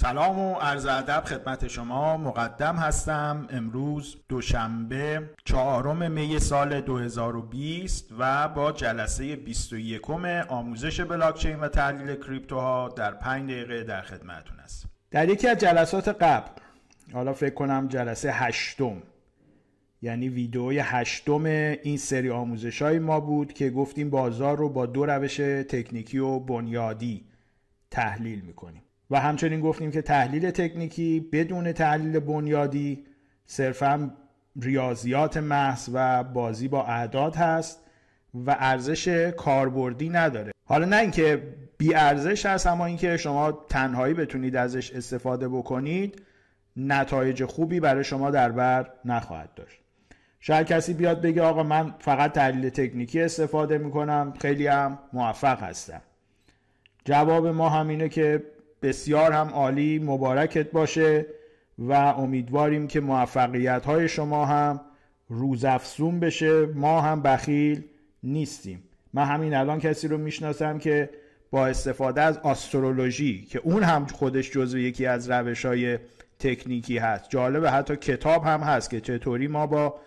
سلام و عرض ادب خدمت شما. مقدم هستم امروز دوشنبه چهارم می سال 2020 و با جلسه 21 آموزش بلاکچین و تحلیل کریپتوها در 5 دقیقه در خدمتتون هستم. در یکی از جلسات قبل حالا فکر کنم جلسه هشتم یعنی ویدئوی هشتم این سری آموزش های ما بود که گفتیم بازار رو با دو روش تکنیکی و بنیادی تحلیل می‌کنیم. و همچنین گفتیم که تحلیل تکنیکی بدون تحلیل بنیادی صرفا ریاضیات محض و بازی با اعداد هست و ارزش کاربردی نداره. حالا نه اینکه بی ارزش هست اما اینکه شما تنهایی بتونید ازش استفاده بکنید نتایج خوبی برای شما در بر نخواهد داشت. شاید کسی بیاد بگه آقا من فقط تحلیل تکنیکی استفاده می‌کنم خیلی هم موفق هستم. جواب ما همینه که بسیار هم عالی مبارکت باشه و امیدواریم که موفقیت های شما هم روزافزون بشه. ما هم بخیل نیستیم. من همین الان کسی رو می‌شناسم که با استفاده از آسترولوژی که اون هم خودش جزو یکی از روش های تکنیکی هست. جالبه حتی کتاب هم هست که چطوری ما با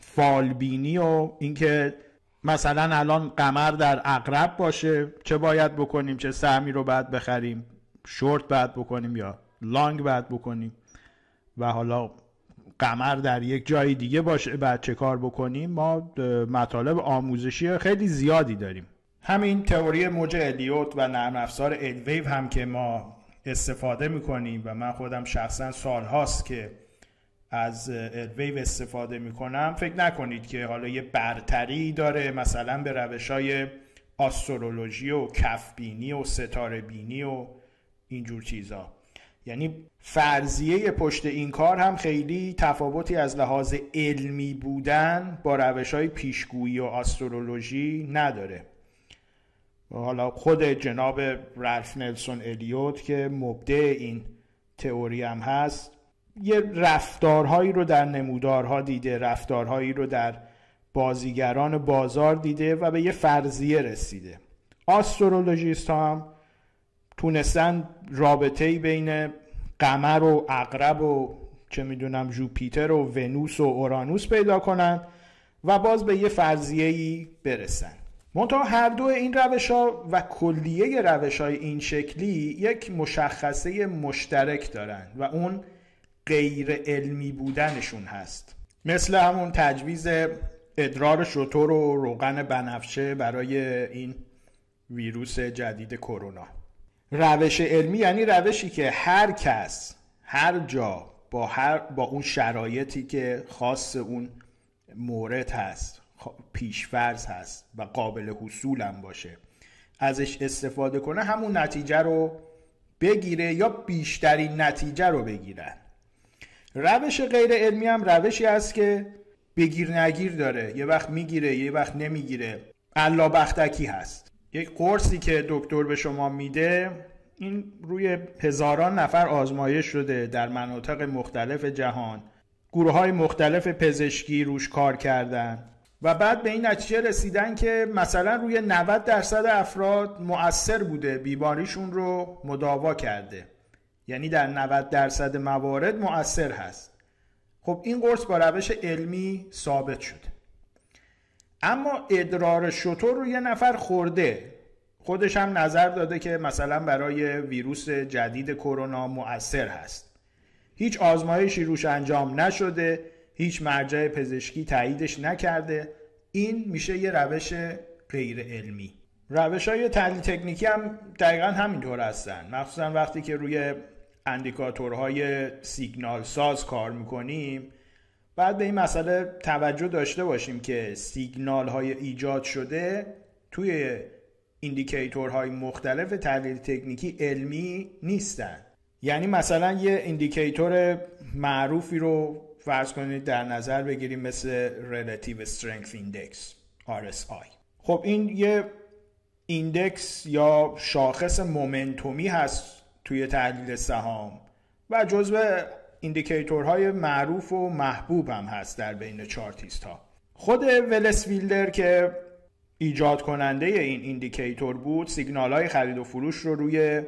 فالبینی و اینکه مثلا الان قمر در اقرب باشه چه باید بکنیم؟ چه سهمی رو باید بخریم؟ شورت باید بکنیم یا لانگ باید بکنیم؟ و حالا قمر در یک جای دیگه باشه بعد چه کار بکنیم؟ ما مطالب آموزشی خیلی زیادی داریم. همین تئوری موج الیوت و نرم افزار الویو هم که ما استفاده می‌کنیم و من خودم شخصا سالهاست که از الویو استفاده می‌کنم. فکر نکنید که حالا یه برتری داره مثلا به روش های آسترولوژی و کفبینی و ستاره بینی و اینجور چیزا. یعنی فرضیه پشت این کار هم خیلی تفاوتی از لحاظ علمی بودن با روش های پیشگویی و آسترولوژی نداره. حالا خود جناب رالف نلسون الیوت که مبدع این تئوری هم هست یه رفتارهایی رو در نمودارها دیده رفتارهایی رو در بازیگران بازار دیده و به یه فرضیه رسیده. آسترولوژیست ها هم تونستن رابطه بین قمر و اقرب و چه می‌دونم جوپیتر و ونوس و اورانوس پیدا کنن و باز به یه فرضیه ای برسن. منتها هر دو این روش ها و کلیه روش های این شکلی یک مشخصه مشترک دارن و اون غیر علمی بودنشون هست. مثل همون تجویز ادرار شطور و روغن بنفشه برای این ویروس جدید کرونا. روش علمی یعنی روشی که هر کس هر جا با, هر با اون شرایطی که خاص اون مورد هست پیشفرز هست و قابل حصول هم باشه ازش استفاده کنه همون نتیجه رو بگیره یا بیشترین نتیجه رو بگیرن. روش غیر علمی هم روشی است که بگیر نگیر داره. یه وقت می‌گیره یه وقت نمی‌گیره. علا بختکی هست. یک قرصی که دکتر به شما میده این روی هزاران نفر آزمایش شده در مناطق مختلف جهان. گروه های مختلف پزشکی روش کار کردن. و بعد به این نتیجه رسیدن که مثلا روی 90 درصد افراد مؤثر بوده. بیماریشون رو مداوا کرده. یعنی در 90 درصد موارد مؤثر هست. خب این قرص با روش علمی ثابت شده. اما ادرار شطور رو یه نفر خورده. خودش هم نظر داده که مثلا برای ویروس جدید کرونا مؤثر هست. هیچ آزمایشی روش انجام نشده هیچ مرجع پزشکی تاییدش نکرده. این میشه یه روش غیر علمی. روش های تحلیل تکنیکی هم دقیقا همینطور هستن. مخصوصا وقتی که روی اندیکاتورهای سیگنال ساز کار می‌کنیم. بعد به این مسئله توجه داشته باشیم که سیگنال های ایجاد شده توی indicator های مختلف تحلیل تکنیکی علمی نیستن. یعنی مثلا یه indicator معروفی رو فرض کنید در نظر بگیریم مثل Relative Strength Index RSI خب این یه index یا شاخص momentum ی هست توی تحلیل سهام. و جزو indicator های معروف و محبوب هم هست در بین chartist ها خود ولس ویلدر که ایجاد کننده این indicator بود سیگنال های خرید و فروش رو روی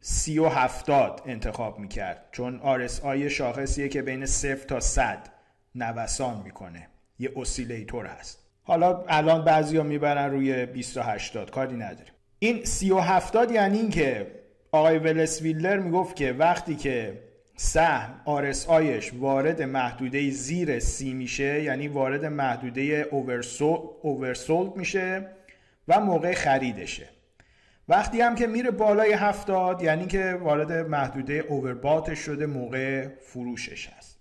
سی و هفتاد انتخاب می‌کرد. چون RSI شاخصیه که بین صفر تا صد نوسان می‌کنه. یه اسیلیتور هست. حالا الان بعضیا می‌برن روی 20 تا 80 کاری نداریم. این 30 و 70 یعنی اینکه آقای ولس ویلر می‌گفت که وقتی که سهم آرس وارد محدوده زیر سی میشه یعنی وارد محدوده اوورسولد میشه و موقع خریدشه. وقتی هم که میره بالای هفتاد یعنی که وارد محدوده اوورباتش شده موقع فروشش هست.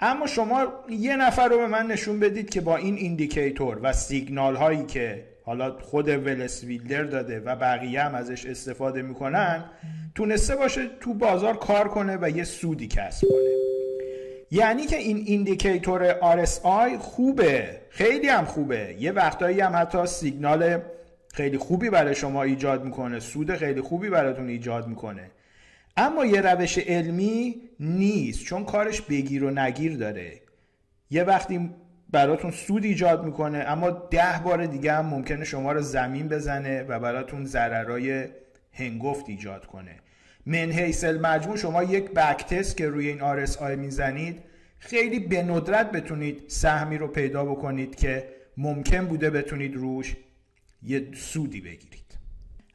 اما شما یه نفر رو به من نشون بدید که با این indicator و سیگنال هایی که حالا خود ولس ویلدر داده و بقیه هم ازش استفاده می‌کنن تونسته باشه تو بازار کار کنه و یه سودی کسب کنه. یعنی که این indicator RSI خوبه خیلی هم خوبه. یه وقتایی هم حتی سیگنال خیلی خوبی برای شما ایجاد می‌کنه سود خیلی خوبی براتون ایجاد می‌کنه. اما یه روش علمی نیست چون کارش بگیر و نگیر داره. یه وقتی براتون سود ایجاد می‌کنه اما ده بار دیگه هم ممکنه شما رو زمین بزنه و براتون ضررای هنگفت ایجاد کنه. من حیث مجموع شما یک بک تست که روی این RSI می‌زنید خیلی به ندرت بتونید سهمی رو پیدا بکنید که ممکن بوده بتونید روش یه سودی بگیرید.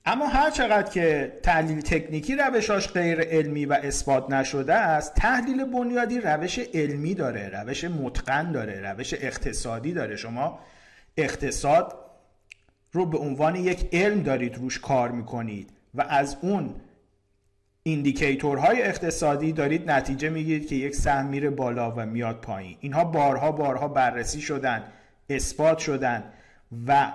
اما هر چقدر که تحلیل تکنیکی روشاش غیر علمی و اثبات نشده است تحلیل بنیادی روش علمی داره روش متقن داره روش اقتصادی داره. شما اقتصاد رو به عنوان یک علم دارید روش کار می‌کنید و از اون ایندیکیتورهای اقتصادی دارید نتیجه می‌گیرید که یک سهم میره بالا و میاد پایین. اینها بارها بارها بررسی شدن اثبات شدن و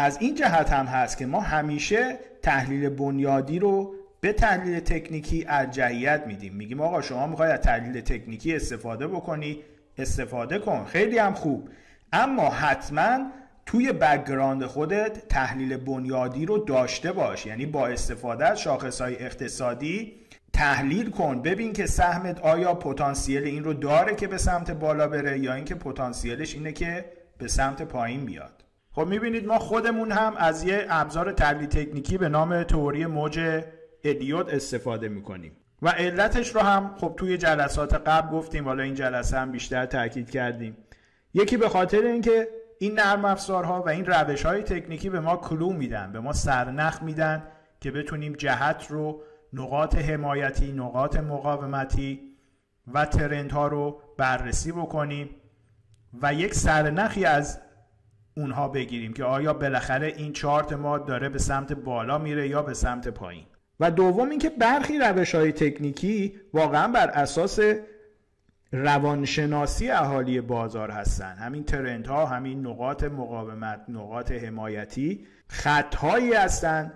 از این جهت هم هست که ما همیشه تحلیل بنیادی رو به تحلیل تکنیکی ارجحیت میدیم. میگیم آقا شما می‌خوای از تحلیل تکنیکی استفاده بکنی استفاده کن خیلی هم خوب. اما حتما توی background خودت تحلیل بنیادی رو داشته باش. یعنی با استفاده از های اقتصادی تحلیل کن ببین که سهمت آیا پتانسیل این رو داره که به سمت بالا بره یا اینکه پتانسیلش اینه که به سمت پایین بیاد. خب می‌بینید ما خودمون هم از یه ابزار تحلیل تکنیکی به نام تئوری موج ادیوت استفاده می‌کنیم. و علتش رو هم خب توی جلسات قبل گفتیم حالا این جلسه هم بیشتر تاکید کردیم. یکی به خاطر اینکه این نرم افزارها و این روش های تکنیکی به ما کلو میدن به ما سرنخ میدن که بتونیم جهت رو نقاط حمایتی نقاط مقاومتی و ترندها رو بررسی بکنیم. و یک سرنخی از اونها بگیریم که آیا بالاخره این چارت ما داره به سمت بالا میره یا به سمت پایین؟ و دوم اینکه برخی روش های تکنیکی واقعا بر اساس روانشناسی اهالی بازار هستن. همین ترنت ها همین نقاط مقاومت نقاط حمایتی خطهایی هستند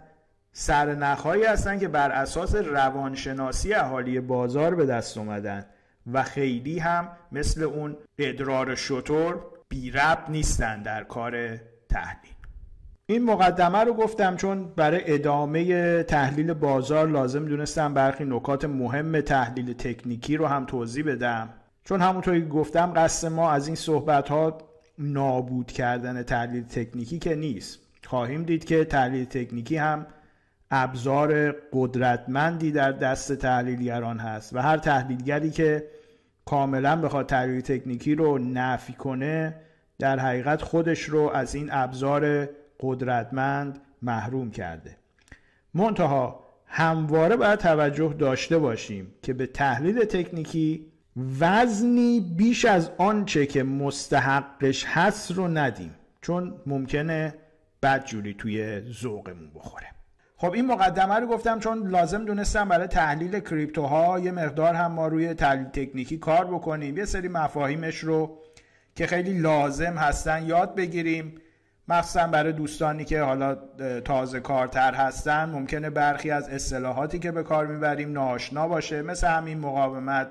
سرنخهایی هستند که بر اساس روانشناسی اهالی بازار به دست اومدن و خیلی هم مثل اون ادرار شطور بی رب نیستن در کار تحلیل. این مقدمه رو گفتم چون برای ادامه تحلیل بازار لازم دونستم برخی نکات مهم تحلیل تکنیکی رو هم توضیح بدم. چون همونطوری که گفتم قصد ما از این صحبت ها نابود کردن تحلیل تکنیکی که نیست. خواهیم دید که تحلیل تکنیکی هم ابزار قدرتمندی در دست تحلیلگران هست و هر تحلیلگری که کاملا بخواد تحلیل تکنیکی رو نفی کنه در حقیقت خودش رو از این ابزار قدرتمند محروم کرده. منتها همواره باید توجه داشته باشیم که به تحلیل تکنیکی وزنی بیش از آنچه که مستحقش هست رو ندیم چون ممکنه بدجوری توی ذوقمون بخوره. خب این مقدمه رو گفتم چون لازم دونستم برای تحلیل کریپتوها یه مقدار هم ما روی تحلیل تکنیکی کار بکنیم. یه سری مفاهیمش رو که خیلی لازم هستن یاد بگیریم. مخصوصا برای دوستانی که حالا تازه کارتر هستن ممکنه برخی از اصطلاحاتی که به کار می‌بریم ناشنا باشه مثل همین مقاومت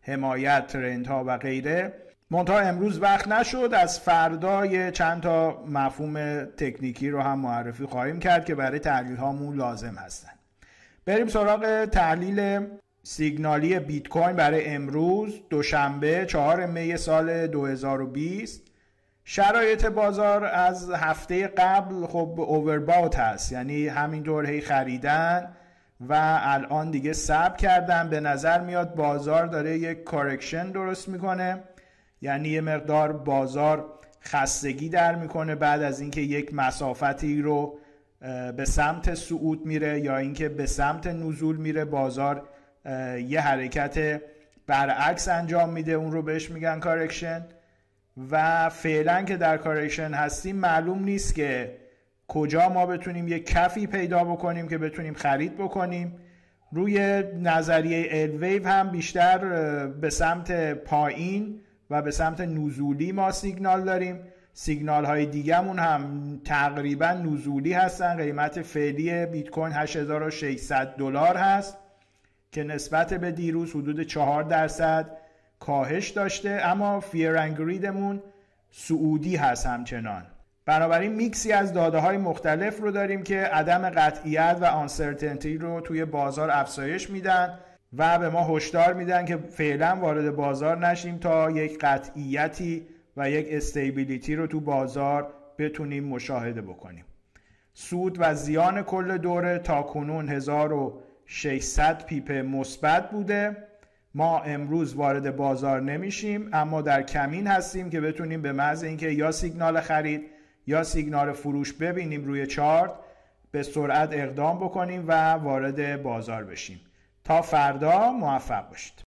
حمایت ترندها و غیره. منتها امروز وقت نشد از فردا چند تا مفهوم تکنیکی رو هم معرفی خواهیم کرد که برای تحلیل هامون لازم هستن. بریم سراغ تحلیل سیگنالی بیت کوین برای امروز دوشنبه 4 می سال 2020 شرایط بازار از هفته قبل خب اوورباوت هست یعنی همینطور هی خریدن و الان دیگه سب کردم به نظر میاد بازار داره یک کارکشن درست می‌کنه. یعنی یه مقدار بازار خستگی در می‌کنه بعد از اینکه یک مسافتی رو به سمت صعود میره یا اینکه به سمت نزول میره بازار یه حرکت برعکس انجام میده. اون رو بهش میگن correction. و فعلا که در correction هستیم معلوم نیست که کجا ما بتونیم یه کفی پیدا بکنیم که بتونیم خرید بکنیم. روی نظریه الویو هم بیشتر به سمت پایین و به سمت نزولی ما سیگنال داریم. سیگنال های دیگهمون هم تقریبا نزولی هستن. قیمت فعلی بیت کوین 8600 دلار هست که نسبت به دیروز حدود 4 درصد کاهش داشته. اما فیرنگریدمون سعودی هست همچنان. بنابراین میکسی از داده های مختلف رو داریم که عدم قطعیت و آنسرتنتی رو توی بازار افزایش میدن. و به ما هشدار میدن که فعلا وارد بازار نشیم تا یک قطعیتی و یک استیبیلیتی رو تو بازار بتونیم مشاهده بکنیم. سود و زیان کل دوره تا کنون 1600 پیپ مثبت بوده. ما امروز وارد بازار نمیشیم اما در کمین هستیم که بتونیم به محض اینکه یا سیگنال خرید یا سیگنال فروش ببینیم روی چارت به سرعت اقدام بکنیم و وارد بازار بشیم. تا فردا موفق باشید.